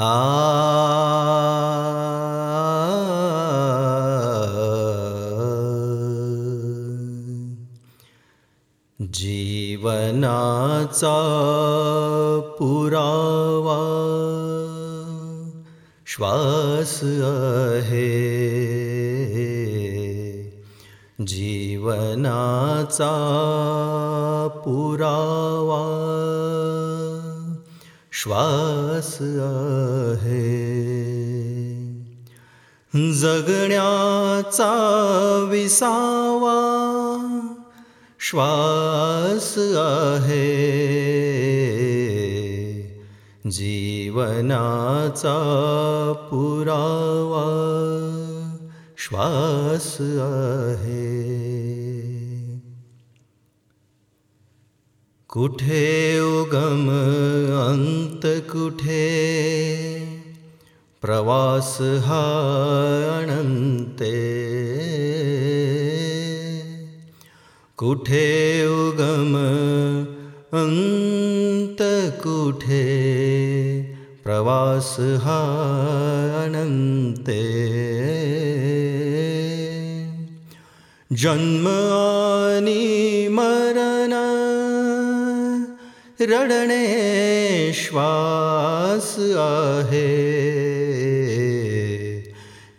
जीवनाचा पुरावा श्वास आहे. जीवनाचा पुरावा श्वास आहे. जगण्याचा विसावा श्वास आहे. जीवनाचा पुरावा श्वास आहे. कुठे उगम अंत कुठे? प्रवास हा अनंते. कुठे उगम? अंत कुठे? अनंते. जन्म आणि मरण रडणे श्वास आहे.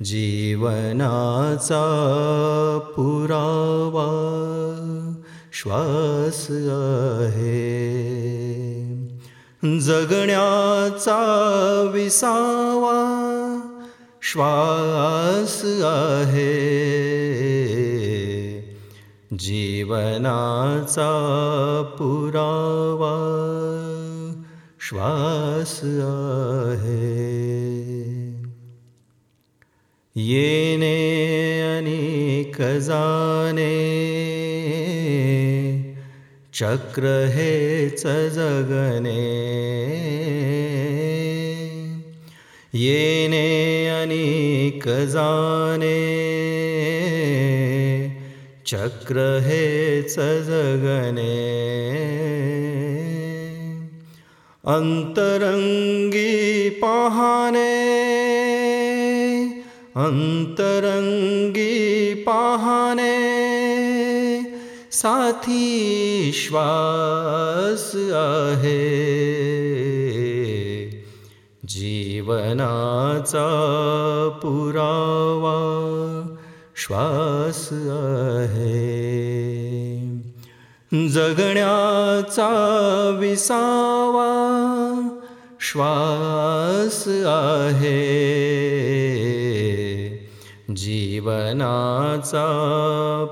जीवनाचा पुरावा श्वास आहे. जगण्याचा विसावा श्वास आहे. जीवनाचा पुरावा श्वास आहे. येणे आणि कजाने चक्र हेच जगने येणे आणि कजाने चक्र हेच जगने अंतरंगी पहाने अंतरंगी पहाने साथी श्वास आहे। जीवनाचा पुरावा श्वास आहे। जगण्याचा विसावा श्वास आहे. जीवनाचा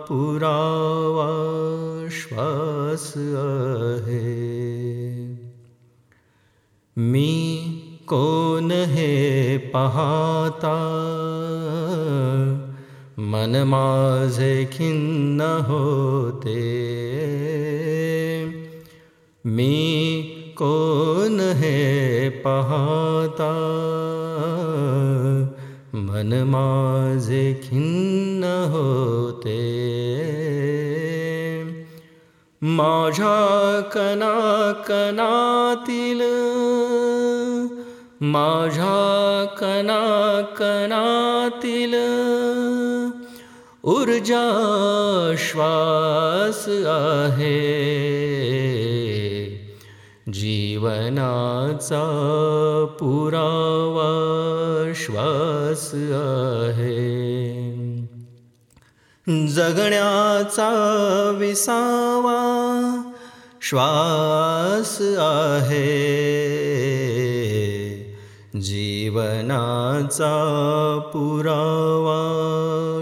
पुरावा श्वास आहे. मी कोण हे पाहता? मन माझे खिन्न होते मी कोण हे पाहता? मन माझे खिन्न होते। माझ्या कना कनातील माझ्या कना कनातील ऊर्जा श्वास आहे जीवनाचा पुरावा श्वास आहे. जगण्याचा विसावा श्वास आहे. जीवनाचा पुरावा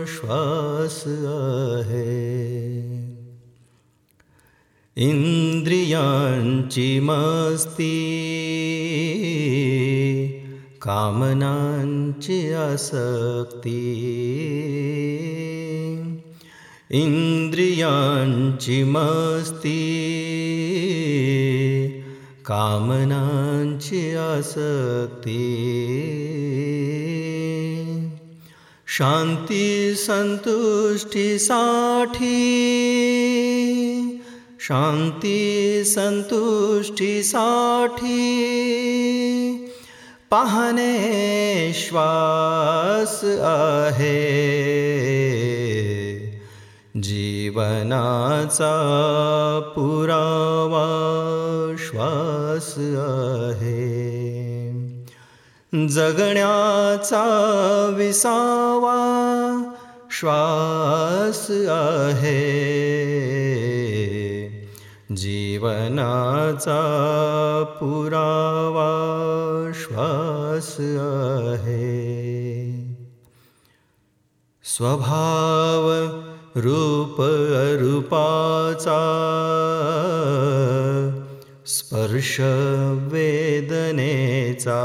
श्वास आहे. इंद्रियांची कामनांची आसक्ती इंद्रियांची मस्ती कामनांची आसक्ती शांती संतुष्टीसाठी शांती संतुष्टीसाठी पाहणे श्वास आहे। जीवनाचा पुरावा श्वास आहे। जगण्याचा विसावा श्वास आहे जीवनाचा पुरावा श्वास आहे. स्वभाव रूप अरूपाचा स्पर्श वेदनेचा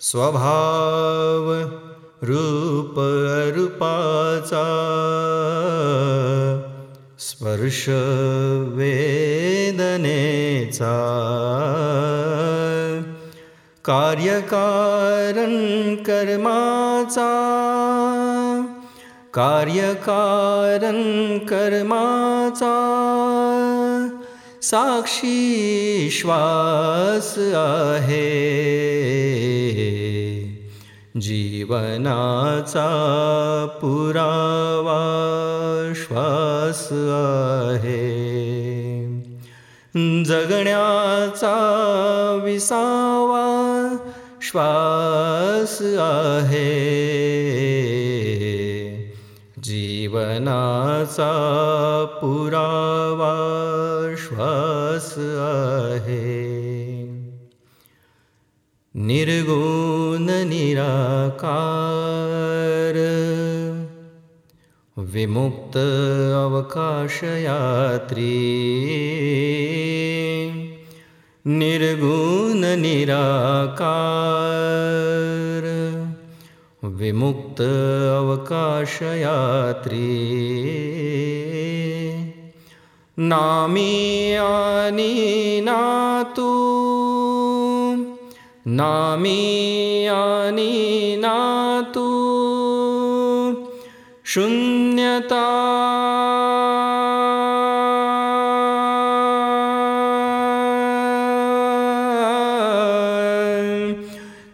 स्वभाव स्पर्श वेदनेचा कार्यकारण कर्माचा कार्यकारण कर्माचा साक्षी श्वास आहे जीवनाचा पुरावा श्वास आहे. जगण्याचा विसावा श्वास आहे. जीवनाचा पुरावा श्वास आहे निर्गुण निराकार। विमुक्त अवकाशयात्री। निर्गुण निराकार। विमुक्त अवकाशयात्री। नामी आणि नातू नामी आणि नातू। शून्यता।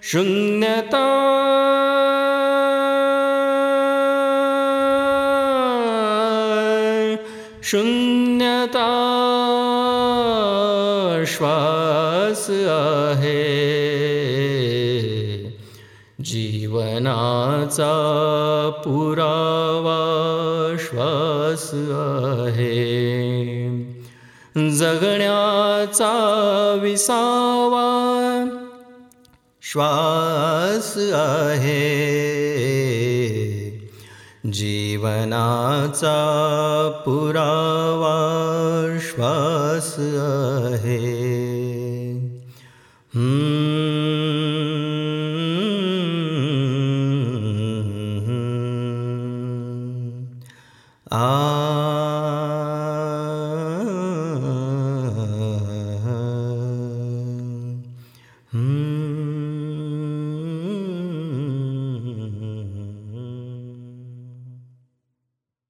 शून्यता। शून्यता जीवनाचा पुरावा श्वास आहे. जगण्याचा विसावा श्वास आहे. जीवनाचा पुरावा श्वास आहे Ah.